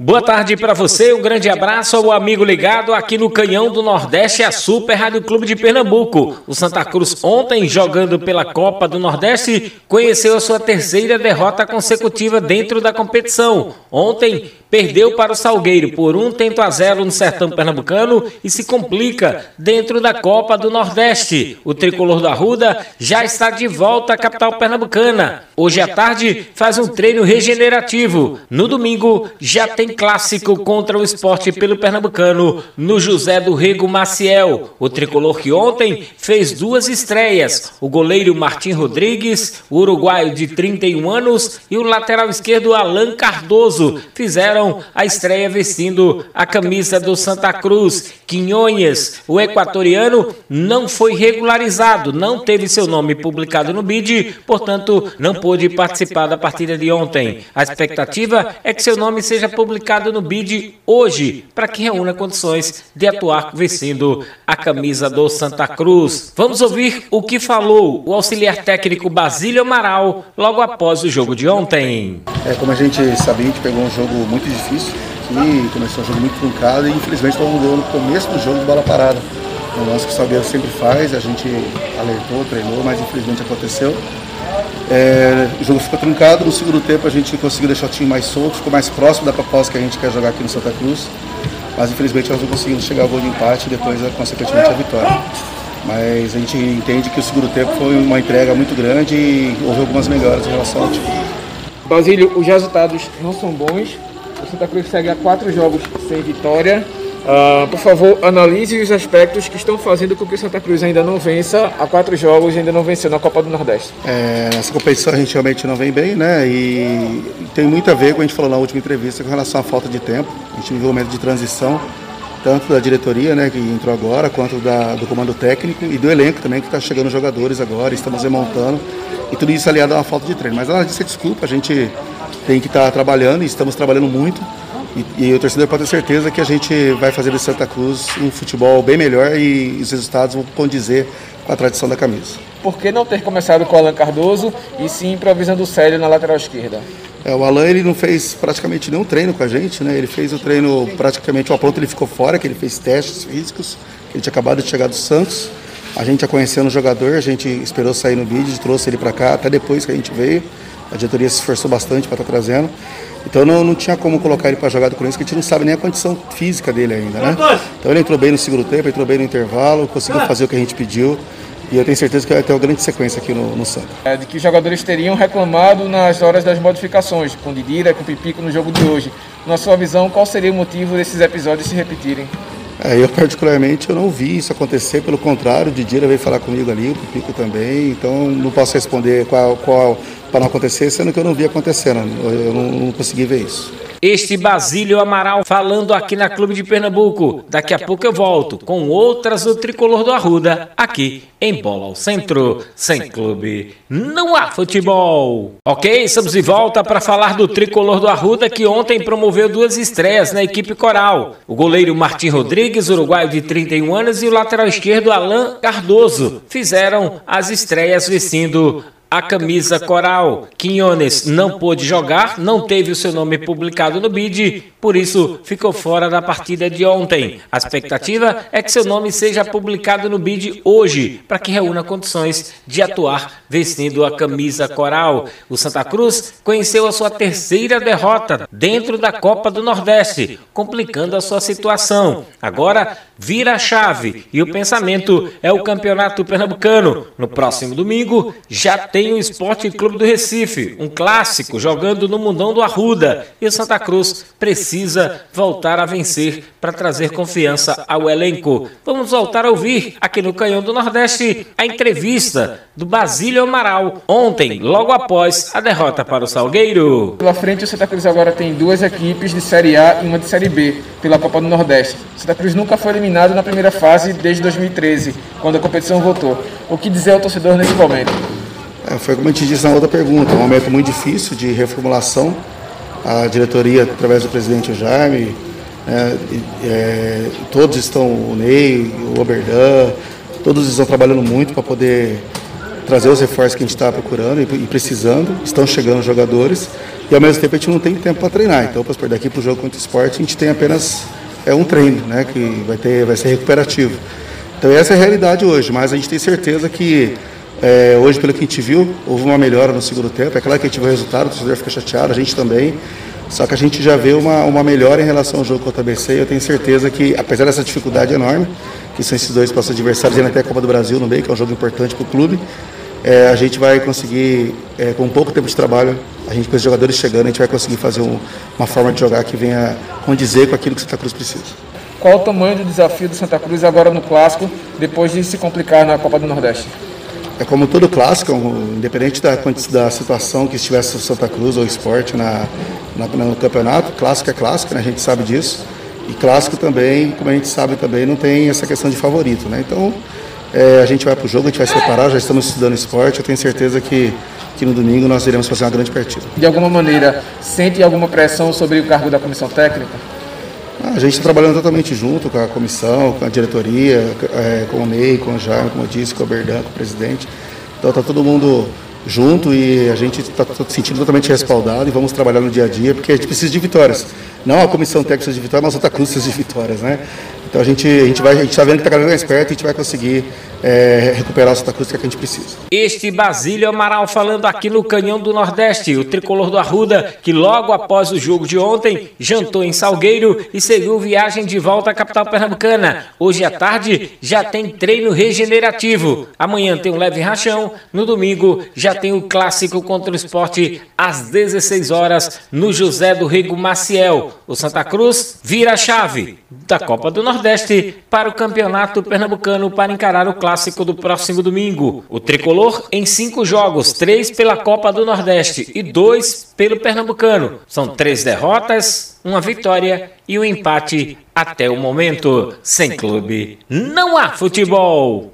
Boa tarde para você, um grande abraço ao amigo ligado aqui no Canhão do Nordeste, a Super Rádio Clube de Pernambuco. O Santa Cruz, ontem jogando pela Copa do Nordeste, conheceu a sua terceira derrota consecutiva dentro da competição. Ontem perdeu para o Salgueiro por um tento a zero no sertão pernambucano e se complica dentro da Copa do Nordeste. O tricolor da Ruda já está de volta à capital pernambucana. Hoje à tarde faz um treino regenerativo. No domingo já tem clássico contra o esporte pelo pernambucano no José do Rego Maciel. O tricolor que ontem fez duas estreias. O goleiro Martim Rodrigues, o uruguaio de 31 anos e o lateral esquerdo Alan Cardoso fizeram a estreia vestindo a camisa do Santa Cruz. Quinhonhas, o equatoriano, não foi regularizado, não teve seu nome publicado no BID, portanto, não pôde participar da partida de ontem. A expectativa é que seu nome seja publicado no BID hoje, para que reúna condições de atuar vestindo a camisa do Santa Cruz. Vamos ouvir o que falou o auxiliar técnico Basílio Amaral logo após o jogo de ontem. É, como a gente sabia, a gente pegou um jogo muito difícil, que começou um jogo muito truncado e infelizmente todo mundo no começo do jogo de bola parada. É um lance que o Salgueiro sempre faz, a gente alertou, treinou, mas infelizmente aconteceu. É, o jogo ficou truncado, no segundo tempo a gente conseguiu deixar o time mais solto, ficou mais próximo da proposta que a gente quer jogar aqui no Santa Cruz, mas infelizmente nós não conseguimos chegar ao gol de empate e depois, consequentemente, a vitória. Mas a gente entende que o segundo tempo foi uma entrega muito grande e houve algumas melhoras em relação ao time. Basílio, os resultados não são bons. O Santa Cruz segue a quatro jogos sem vitória. Uh, por favor, analise os aspectos que estão fazendo com que o Santa Cruz ainda não vença a quatro jogos e ainda não venceu na Copa do Nordeste. É, nessa competição a gente realmente não vem bem, né? E tem muito a ver com a gente falou na última entrevista com relação à falta de tempo. A gente viveu um momento de transição, tanto da diretoria, né, que entrou agora, quanto da, do comando técnico e do elenco também, que está chegando jogadores agora, estamos remontando. E tudo isso aliado a uma falta de treino. Mas ela disse desculpa, a gente tem que estar tá trabalhando e estamos trabalhando muito. E, e, o torcedor pode ter certeza que a gente vai fazer do Santa Cruz um futebol bem melhor e os resultados vão condizer com a tradição da camisa. Por que não ter começado com o Alan Cardoso e sim improvisando o Célio na lateral esquerda? É, o Alan ele não fez praticamente nenhum treino com a gente, né? Ele fez o treino praticamente, o apronto ele ficou fora, que ele fez testes físicos, ele tinha acabado de chegar do Santos. A gente já conhecendo o jogador, a gente esperou sair no vídeo, trouxe ele para cá, até depois que a gente veio. A diretoria se esforçou bastante para estar tá trazendo. Então não, não tinha como colocar ele para jogar do Corinthians, que a gente não sabe nem a condição física dele ainda, né? Então ele entrou bem no segundo tempo, entrou bem no intervalo, conseguiu fazer o que a gente pediu. E eu tenho certeza que vai ter uma grande sequência aqui no, no Santos. É, de que os jogadores teriam reclamado nas horas das modificações, com Didira, com Pipico no jogo de hoje. Na sua visão, qual seria o motivo desses episódios se repetirem? É, eu particularmente eu não vi isso acontecer, pelo contrário, o Didira veio falar comigo ali, o Pipico também, então não posso responder qual, qual para não acontecer, sendo que eu não vi acontecendo, eu não, não consegui ver isso. Este Basílio Amaral falando aqui na Clube de Pernambuco. Daqui a pouco eu volto com outras do Tricolor do Arruda, aqui em Bola ao Centro. Sem clube, não há futebol. Ok, estamos de volta para falar do Tricolor do Arruda, que ontem promoveu duas estreias na equipe coral. O goleiro Martim Rodrigues, uruguaio de 31 anos, e o lateral esquerdo Alain Cardoso fizeram as estreias vestindo a camisa coral. Quinones não pôde jogar, não teve o seu nome publicado no BID, por isso ficou fora da partida de ontem. A expectativa é que seu nome seja publicado no BID hoje, para que reúna condições de atuar vestindo a camisa coral. O Santa Cruz conheceu a sua terceira derrota dentro da Copa do Nordeste, complicando a sua situação. Agora vira a chave e o pensamento é o Campeonato Pernambucano. No próximo domingo já tem tem o Esporte Clube do Recife, um clássico, jogando no mundão do Arruda. E o Santa Cruz precisa voltar a vencer para trazer confiança ao elenco. Vamos voltar a ouvir aqui no Canhão do Nordeste a entrevista do Basílio Amaral ontem, logo após a derrota para o Salgueiro. Pela frente, o Santa Cruz agora tem duas equipes de Série A e uma de Série B pela Copa do Nordeste. O Santa Cruz nunca foi eliminado na primeira fase desde 2013, quando a competição voltou. O que dizer ao torcedor nesse momento? É, foi como a gente disse na outra pergunta, um momento muito difícil de reformulação. A diretoria, através do presidente Jaime, é, é, todos estão, o Ney, o Oberdan, todos estão trabalhando muito para poder trazer os reforços que a gente está procurando e, precisando. Estão chegando jogadores. E ao mesmo tempo a gente não tem tempo para treinar. Então, para daqui para o jogo contra o esporte, a gente tem apenas é um treino, né, que vai, ter, vai ser recuperativo. Então, essa é a realidade hoje, mas a gente tem certeza que é, hoje, pelo que a gente viu, houve uma melhora no segundo tempo. É claro que a gente viu o resultado, o torcedor fica chateado, a gente também. Só que a gente já vê uma, uma melhora em relação ao jogo contra a BC. Eu tenho certeza que, apesar dessa dificuldade enorme, que são esses dois nossos adversários, ainda até a Copa do Brasil no meio, que é um jogo importante para o clube, é, a gente vai conseguir, é, com pouco tempo de trabalho, a gente com os jogadores chegando, a gente vai conseguir fazer um, uma forma de jogar que venha condizer com aquilo que o Santa Cruz precisa. Qual o tamanho do desafio do Santa Cruz agora no Clássico, depois de se complicar na Copa do Nordeste? É como todo clássico, independente da, da situação que estivesse Santa Cruz ou esporte na, na, no campeonato, clássico é clássico, né? a gente sabe disso. E clássico também, como a gente sabe também, não tem essa questão de favorito. Né? Então é, a gente vai para o jogo, a gente vai se preparar, já estamos estudando esporte, eu tenho certeza que, que no domingo nós iremos fazer uma grande partida. De alguma maneira, sente alguma pressão sobre o cargo da comissão técnica? A gente está trabalhando totalmente junto com a comissão, com a diretoria, é, com o Ney, com o Jaime, como eu disse, com o Berdan, com o presidente. Então está todo mundo junto e a gente está se sentindo totalmente respaldado e vamos trabalhar no dia a dia, porque a gente precisa de vitórias. Não a comissão técnica de vitórias, mas a Santa Cruz precisa de vitórias, né? Então a gente a gente vai a gente está vendo que está cada vez mais perto e a gente vai conseguir é, recuperar a Santa Cruz que, é que a gente precisa. Este Basílio Amaral falando aqui no Canhão do Nordeste, o tricolor do Arruda, que logo após o jogo de ontem jantou em Salgueiro e seguiu viagem de volta à capital pernambucana. Hoje à tarde já tem treino regenerativo. Amanhã tem um leve rachão, no domingo já tem o clássico contra o esporte às 16 horas no José do Rego Maciel. O Santa Cruz vira a chave da Copa do Nordeste para o Campeonato Pernambucano para encarar o clássico do próximo domingo. O tricolor em cinco jogos, três pela Copa do Nordeste e dois pelo Pernambucano. São três derrotas, uma vitória e um empate até o momento. Sem clube, não há futebol.